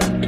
Thank you.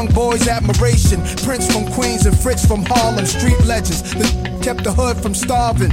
Young boys admiration. Prince from Queens and Fritz from Harlem, street legends that kept the hood from starving.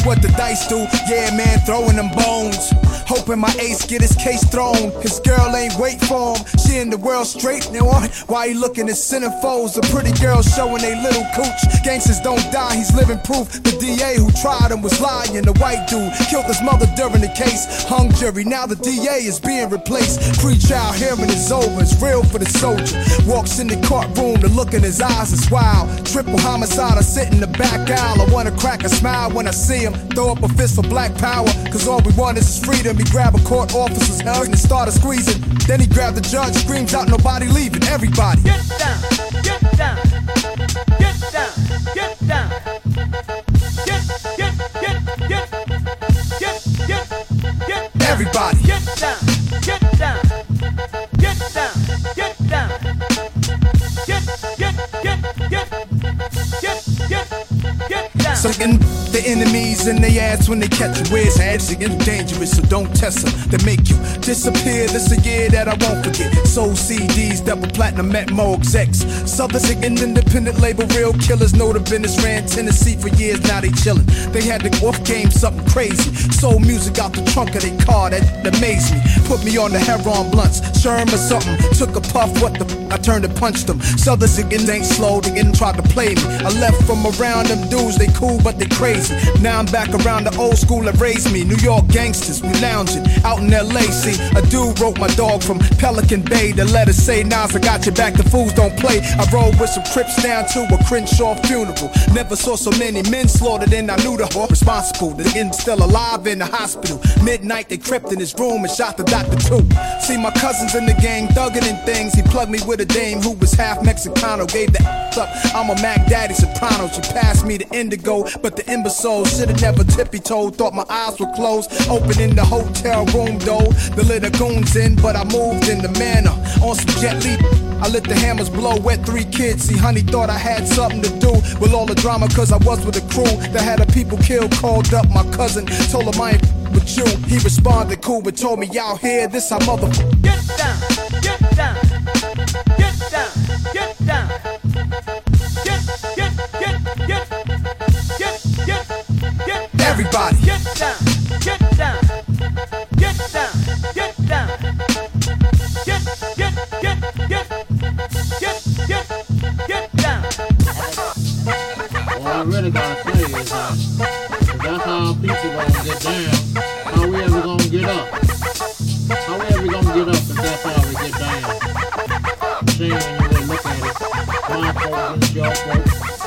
what the dice do. Yeah, man, throwing them bones. Hoping my ace get his case thrown. His girl ain't wait for him. She in the world straight now. Why he looking at centerfolds? A pretty girl showing they little cooch. Gangsters don't die, he's living proof. The DA who tried him was lying. The white dude killed his mother during the case. Hung jury, now the DA is being replaced. Pre-trial hearing is over, it's real for the soldier. Walks in the courtroom, the look in his eyes is wild. Triple homicide, I sit in the back aisle. I wanna crack a smile when I see him. Throw up a fist for black power, cause all we want is freedom. He grab a court officer's hand and started squeezing. Then he grabbed the judge, screams out, nobody leaving, everybody. Get down, get down, get down, get down. Get, get, get, get, get, get, get down. Everybody. Get down, get down, get down, get down. Get, get, get, get, get, get, get down. Sucking in their ass when they catch you. Where's heads again dangerous, so don't test them. They make you disappear. This a year that I won't forget. Soul CDs, double platinum, met more execs. Southern singing independent label, real killers know the business. Ran Tennessee for years, now they chillin'. They had the off game, something crazy. Soul music out the trunk of their car, that amazed me. Put me on the heron blunts, Sherm or something. Took a puff, what the f- I turned and punched them. Southern singing ain't slow, they didn't try to play me. I left from around them dudes, they cool, but they crazy. Now I'm back around the old school that raised me. New York gangsters, we lounging out in LA. See, a dude wrote my dog from Pelican Bay. The letter say, Nas, I got your back, the fools don't play. I rode with some Crips down to a Crenshaw funeral. Never saw so many men slaughtered, and I knew the whore responsible. The end still alive in the hospital. Midnight, they crept in his room and shot the doctor too. See, my cousins in the gang thugging and things. He plugged me with a dame who was half Mexicano. Gave the up. I'm a Mac Daddy Soprano. She passed me the indigo, but the imbecile should've never tippy toed. Thought my eyes were closed. Opening the hotel room door. The little goons in, but I moved in the manner. On some jet Li. I let the hammers blow, wet three kids. See, honey thought I had something to do with all the drama, cause I was with a crew that had a people killed. Called up my cousin, told him I ain't with you. He responded cool, but told me out here, this how motherfucker. Get down, get down, Everybody. Get down, get down, get down, get down. Get, get, get, get, get, get, get down. What I really gotta say is uh, that that's how people gonna get down, how we ever gonna get up? How we ever gonna get up if that's how we get down? Seeing when you really look at it, my folks and your folks,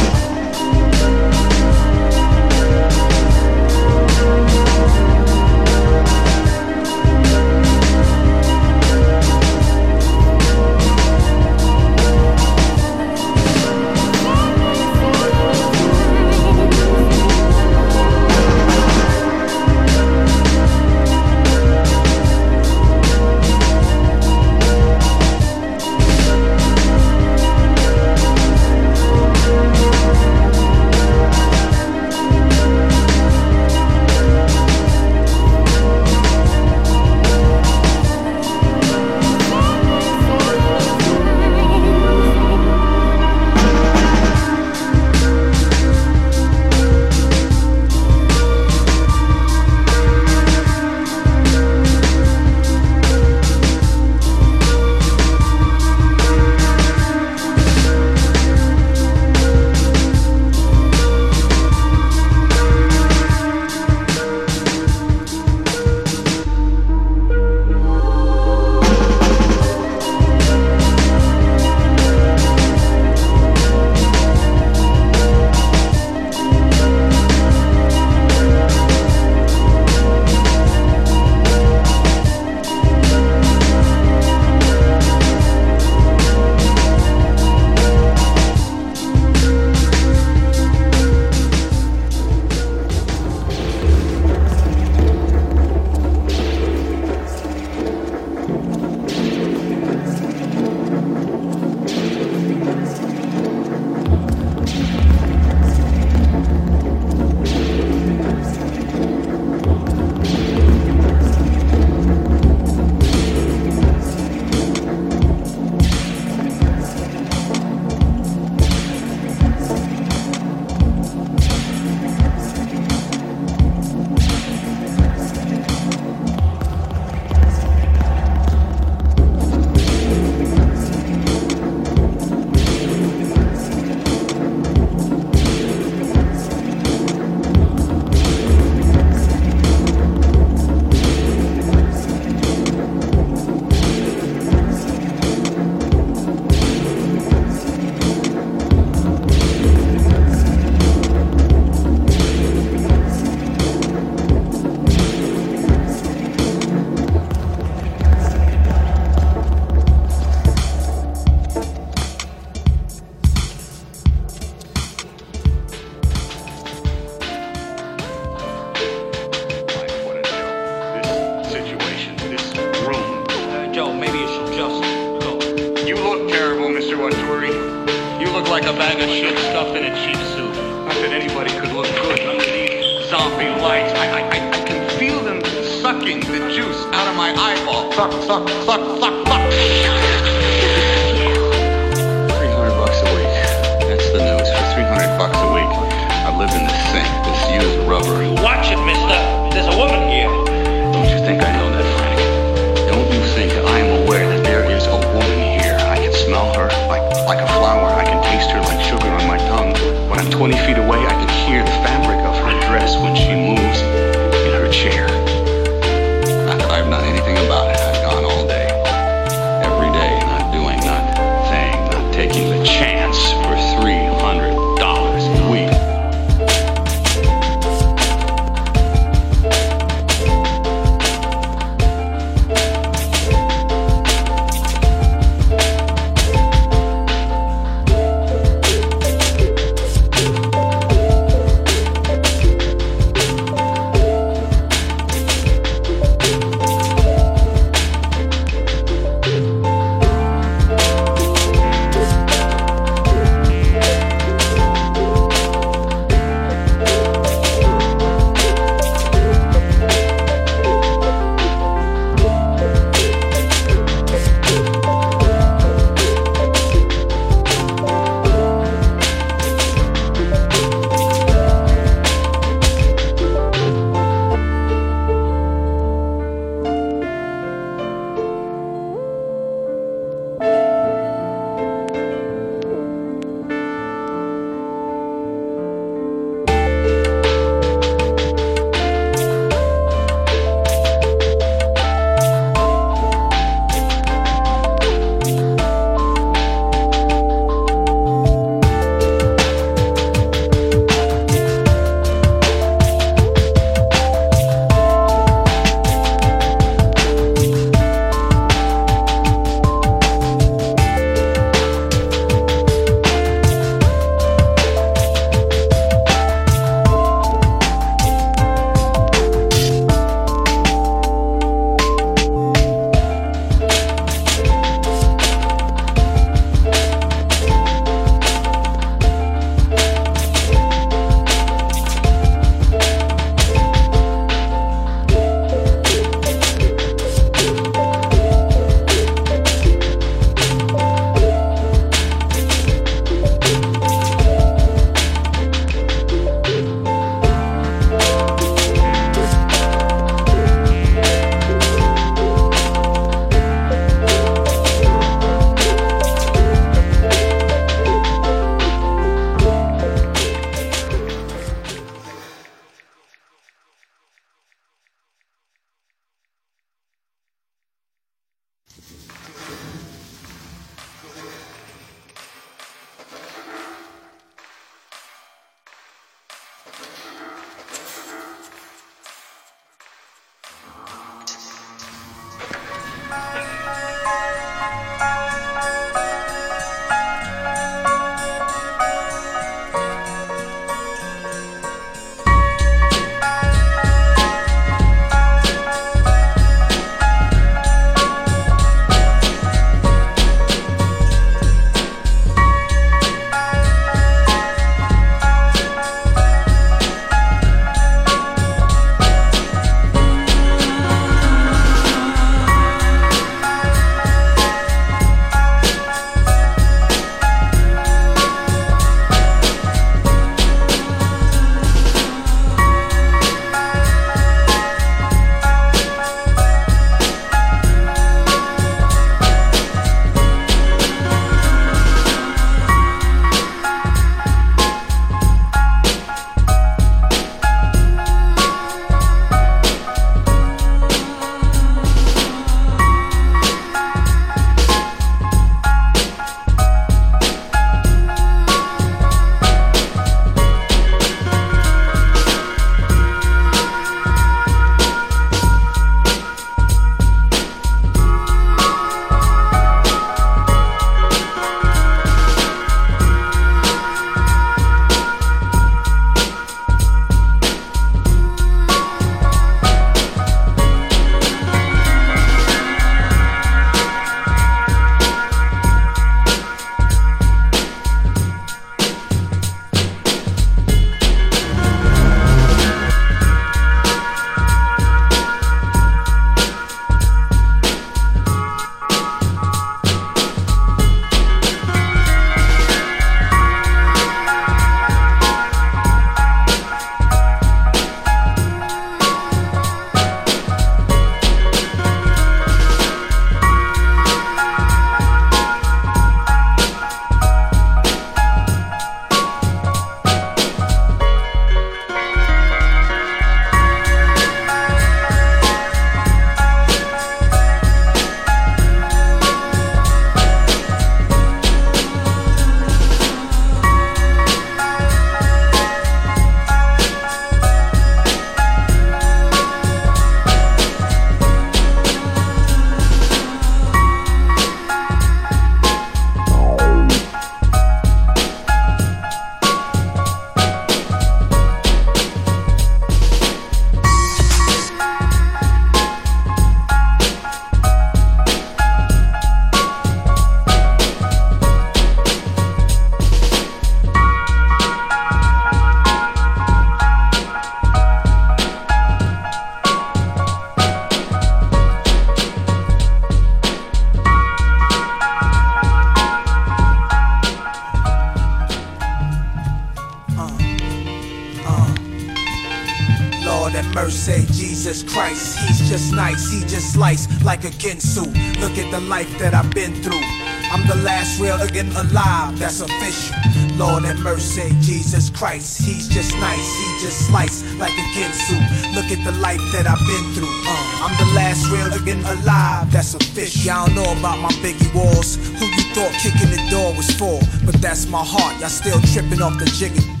Christ. He's just nice, he just slice like a Ginsu. Look at the life that I've been through. Uh, I'm the last real again alive, that's official. Y'all know about my biggie walls. Who you thought kicking the door was for? But that's my heart, y'all still tripping off the jiggy.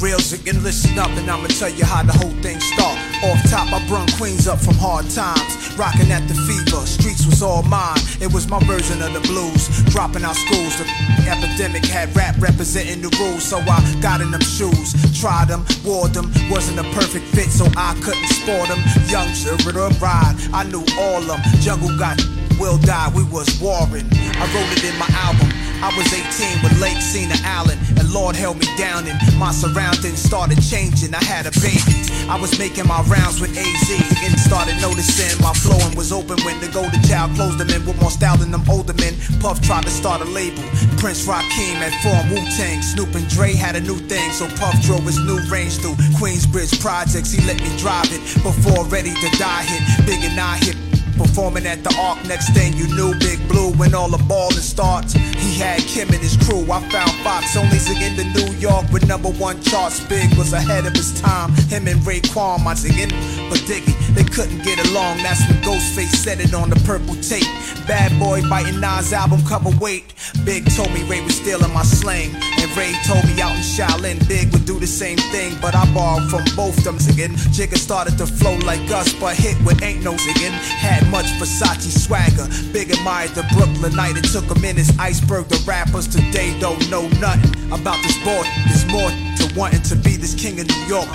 Reals and listen up, and I'ma tell you how the whole thing start. Off top, I brung Queens up from hard times, rocking at the fever. Streets was all mine, it was my version of the blues. Dropping out schools, the epidemic had rap representing the rules, so I got in them shoes, tried them, wore them. Wasn't a perfect fit, so I couldn't sport them. Young a ride, I knew all of them. Jungle got will die, we was warring. I wrote it in my album. I was 18 with Lake Cena Allen, Lord held me down, and my surroundings started changing. I had a baby. I was making my rounds with AZ, and started noticing my flowing was open when the golden child closed them in with more style than them older men. Puff tried to start a label. Prince Rakeem had formed Wu Tang. Snoop and Dre had a new thing, so Puff drove his new range through Queensbridge projects. He let me drive it before Ready to Die hit. Big and I hit Performing at the Arc, next thing you knew, Big Blue, when all the ballin' starts. He had Kim and his crew. I found Fox only singing to New York with number one charts. Big was ahead of his time. Him and Raekwon, my singing, but Diggy, they couldn't get along. That's when Ghostface said it on the purple tape. Bad boy biting Nas album cover weight. Big told me Rae was stealing my slang. And Rae told me out in Shaolin, Big would do the same thing. But I borrowed from both of them singing. Jigga started to flow like us, but hit with ain't no singing. Had much Versace swagger. Big admired the Brooklynite. It took a minute. Iceberg, the rappers today don't know nothing about this boy. There's more to wanting to be this king of New York.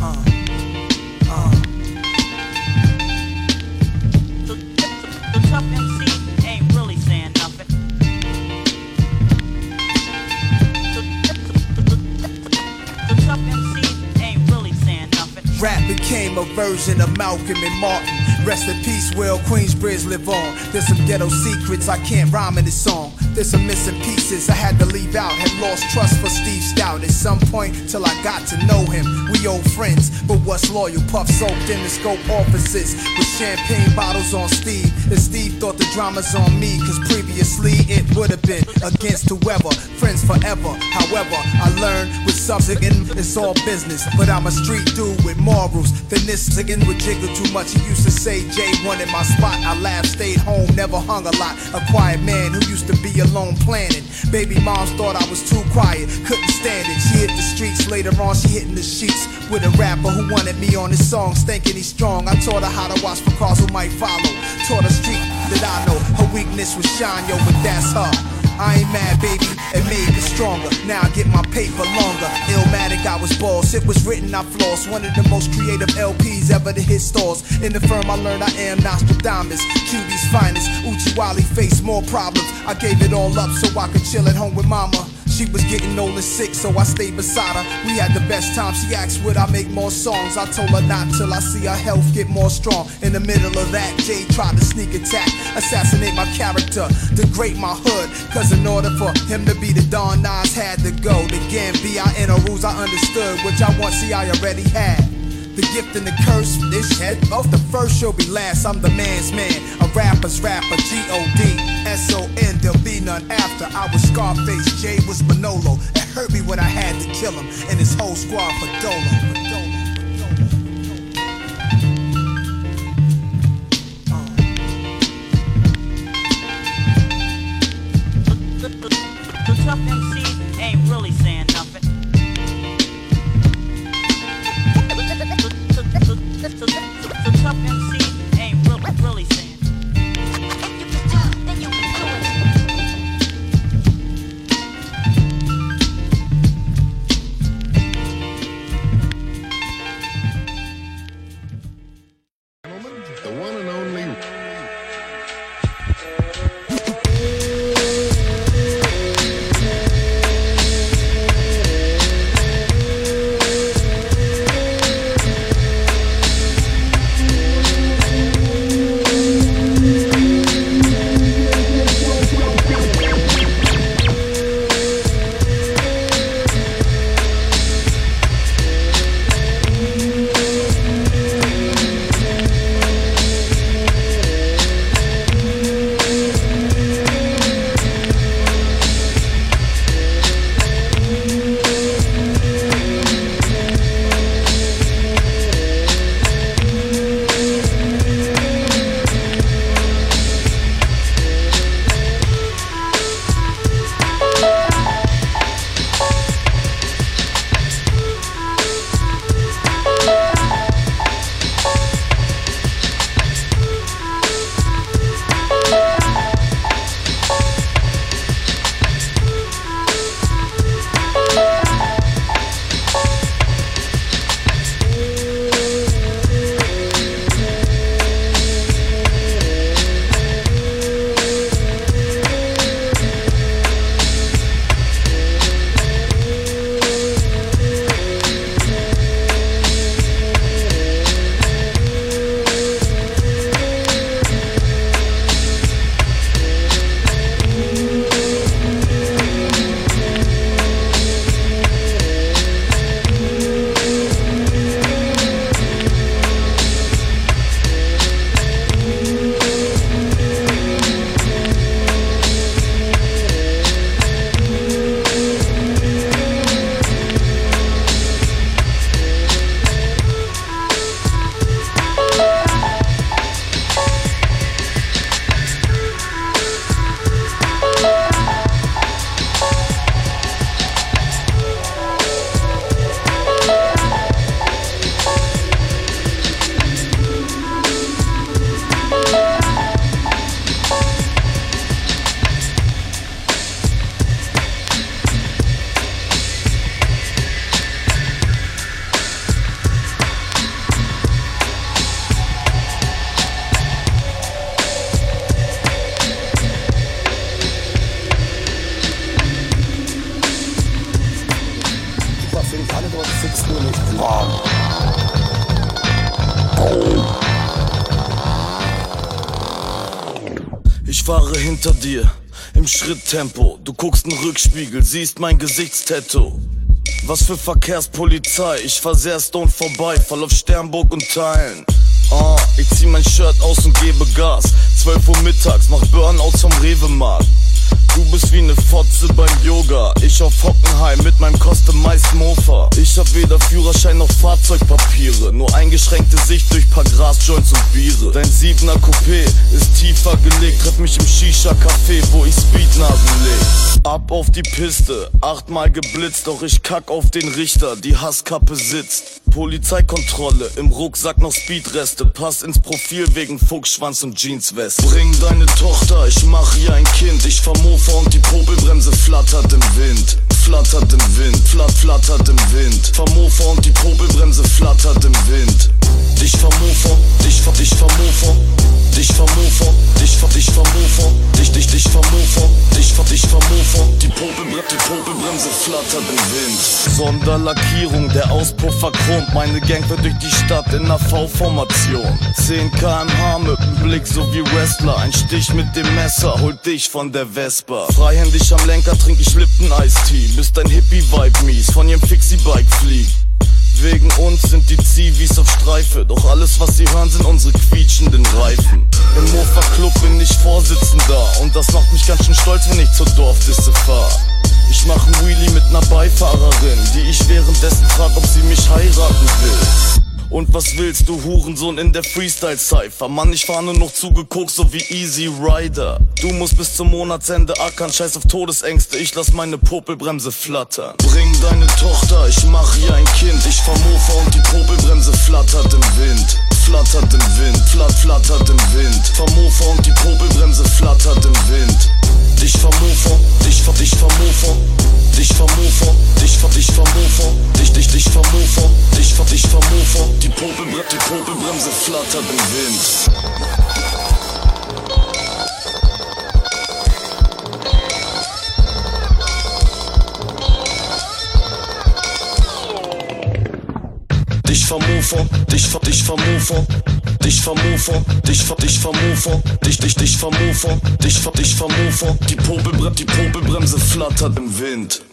Uh. A version of Malcolm and Martin. Rest in peace, Will Queensbridge live on. There's some ghetto secrets I can't rhyme in this song. There's some missing pieces I had to leave out. Had lost trust for Steve Stoute at some point till I got to know him. We old friends, but what's loyal? Puff soaked in the scope offices with champagne bottles on Steve. And Steve thought the drama's on me, cause previously it would have been against whoever. Friends forever. However, I learned with subsidian it's all business. But I'm a street dude with morals. Then this again would jiggle too much. He used to say Jay wanted my spot. I laughed, stayed home, never hung a lot. A quiet man who used to be alone planning. Baby moms thought I was too quiet, couldn't stand it. She hit the streets later on, she hitting the sheets with a rapper who wanted me on his song, thinking he's strong. I taught her how to watch for cars who might follow. Taught her street that I know. Her weakness was shine, yo, but that's her. I ain't mad, baby, it made me stronger. Now I get my paper longer. Illmatic, I was boss. It was written, I floss. One of the most creative LPs ever to hit stores. In the firm, I learned I am Nastradamus, QB's finest. Uchiwali faced more problems. I gave it all up so I could chill at home with mama. She was getting old and sick, so I stayed beside her. We had the best time. She asked, Would I make more songs? I told her not till I see her health get more strong. In the middle of that, Jay tried to sneak attack, assassinate my character, degrade my hood. Cause in order for him to be the Don Nas had to go. The Gambino rules I understood, which I want see I already had. The gift and the curse, this head Both the first shall be last. I'm the man's man, a rapper's rapper, G-O-D, S-O-N, there'll be none after. I was Scarface, Jay was Manolo. It hurt me when I had to kill him, and his whole squad. For Dolo, Schritttempo. Du guckst in Rückspiegel, siehst mein Gesichtstattoo. Was für Verkehrspolizei, ich fahr sehr stone vorbei, fall auf Sternburg und Teilen. Ah, ich zieh mein Shirt aus und gebe Gas. 12 Uhr mittags, mach Burnouts vom Rewe-Markt. Du bist wie ne Fotze beim Yoga. Ich auf Hockenheim mit meinem Customized Mofa. Ich hab weder Führerschein noch Fahrzeugpapiere. Nur eingeschränkte Sicht durch paar Grasjoints und Biere. Dein Siebener Coupé ist tiefer gelegt. Treff mich im Shisha-Café, wo ich Speednasen leg. Ab auf die Piste, achtmal geblitzt. Doch ich kack auf den Richter, die Hasskappe sitzt. Polizeikontrolle, im Rucksack noch Speedreste. Pass ins Profil wegen Fuchsschwanz und Jeanswest. Bring deine Tochter, ich mach ihr ein Kind. Ich fahr und die Popelbremse flattert im Wind. Flattert im Wind, flatt, flattert im Wind. Fahr und die Popelbremse flattert im Wind. Dich Mofa, dich fahr, dich Mofa. Dich Mofa, dich fahr, dich Mofa. Dich, dich, dich Mofa, dich fahr, dich Mofa. Die Popelbremse, die Popelbremse flattert im Wind. Sonderlackierung, der Auspuff verchromt. Meine Gang wird durch die Stadt in einer V-Formation. 10 kmh mit dem Blick so wie Wrestler. Ein Stich mit dem Messer holt dich von der Vespa. Freihändig am Lenker trink ich Lipton-Eistee. Bis dein Hippie-Vibe mies von ihrem Fixie-Bike fliegt. Wegen uns sind die Zivis auf Streife. Doch alles, was sie hören, sind unsere quietschenden Reifen. Im Mofa Club bin ich Vorsitzender. Und das macht mich ganz schön stolz, wenn ich zur Dorfdisse fahr. Ich mach ein Wheelie mit ner Beifahrerin, die ich währenddessen frag, ob sie mich heiraten will. Und was willst du, Hurensohn in der Freestyle-Cypher? Mann, ich fahr nur noch zugeguckt, so wie Easy Rider. Du musst bis zum Monatsende ackern, scheiß auf Todesängste, ich lass meine Popelbremse flattern. Bring deine Tochter, ich mach ihr ein Kind. Ich fahr Mofa und die Popelbremse flattert im Wind. Flattert im Wind, flatt, flattert im Wind. Fahr Mofa und die Popelbremse flattert im Wind. Dich Mofa, dich fahr, dich Mofa. Dich Mofa, dich fahr, dich Mofa. Dich, dich, dich Mofa, dich fahr, dich Mofa. Die Popelbremse flattert im Wind. dich vermufer, dich ver dich vermufer, dich vermufer, dich ver dich vermufer, dich dich dich vermufer, dich ver dich vermufer. Die Popelbremse, die Popelbremse flattert im Wind.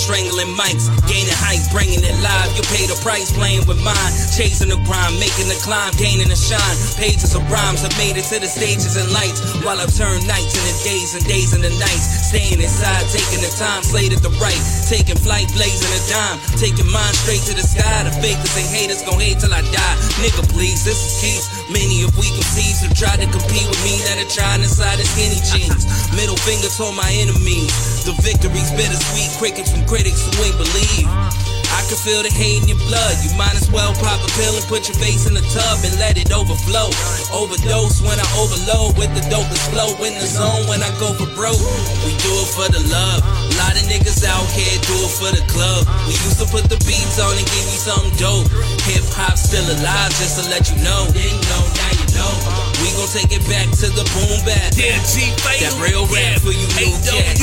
Strangling mics, gaining height, bringing it live. You pay the price, playing with mine, chasing the grind, making the climb, gaining the shine. Pages of rhymes have made it to the stages and lights. While I've turned nights into days and days into nights, staying inside, taking the time, slated the right, taking flight, blazing a dime, taking mine straight to the sky. The fakers and haters gon' hate till I die. Nigga, please, this is Keith. Many of we conceives who try to compete with me that are trying inside the skinny jeans. Middle finger told my enemies. The victory's bittersweet, crickets from critics who ain't believe. I can feel the hate in your blood. You might as well pop a pill and put your face in the tub and let it overflow. Overdose when I overload with the dopest flow. In the zone when I go for broke. We do it for the love. Lot of niggas out here do it for the club. We used to put the beats on and give you something dope. Hip hop still alive, just to let you know. Didn't know, now you know. We gon' take it back to the boom bap. That real rap for you new cats.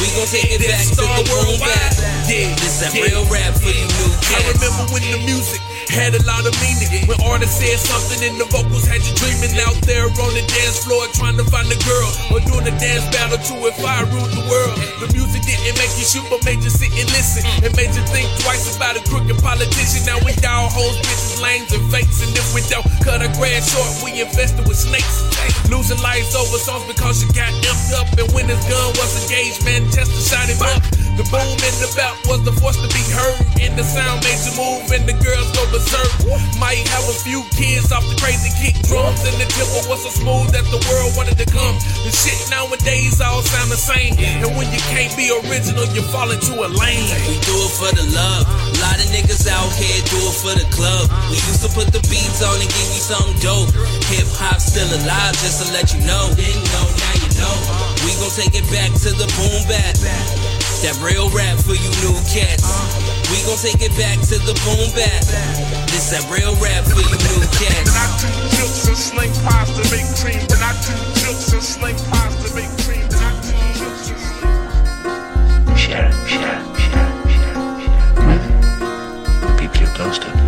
We gon' take it back to the boom bap. This that real rap for you new I cats. remember when the music had a lot of meaning. When artists said something and the vocals had you dreaming out there on the dance floor trying to find a girl. Or doing a dance battle to if I ruled the world. The music didn't make you shoot, but made you sit and listen. It made you think twice about a crooked politician. Now we all hoes, bitches, flames and fakes. And if we don't cut our grass short, we invested with snakes. Losing lives over songs because you got amped up. And when his gun was engaged, Manchester shot him up. The boom in the belt was the force to be heard. And the sound made you move and the girls go berserk. Might have a few kids off the crazy kick drums. And the tempo was so smooth that the world wanted to come. The shit nowadays all sound the same. And when you can't be original, you fall into a lane. We do it for the love. A lot of niggas out here do it for the club. We used to put the beats on and give you something dope. Hip hop still alive, just to let you know. Didn't know, now you know. We gon' take it back to the boom bap. That real rap for you new cats. We gon' take it back to the boom bap. This that real rap for you new cats. When I two jokes and sling pasta make cream. When I two jokes and sling pasta make cream. When I two jokes and sling Share share share share share. The people you're close to.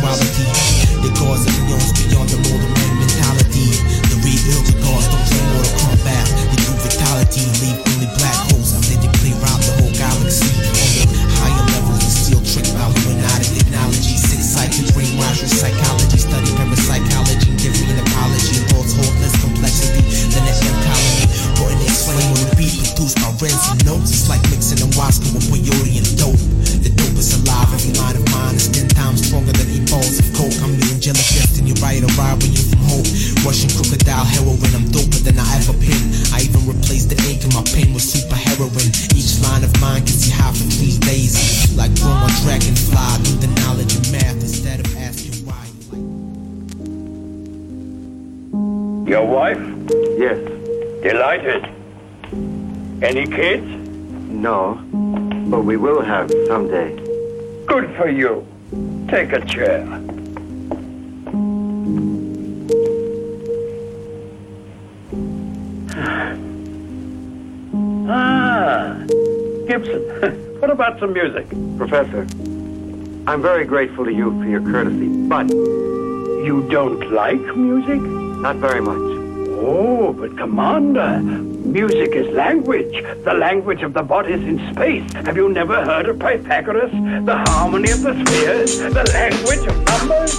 spirituality. The cause of eons beyond the modern man mentality. The rebuild the gods don't play Mortal Kombat. The new vitality leave Any kids? No, but we will have someday. Good for you. Take a chair. ah, Gibson, what about some music? Professor, I'm very grateful to you for your courtesy, but. You don't like music? Not very much. Oh, but Commander, music is language, the language of the bodies in space. Have you never heard of Pythagoras? The harmony of the spheres, the language of numbers?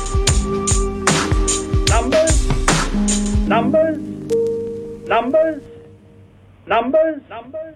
Numbers? Numbers? Numbers? Numbers? Numbers?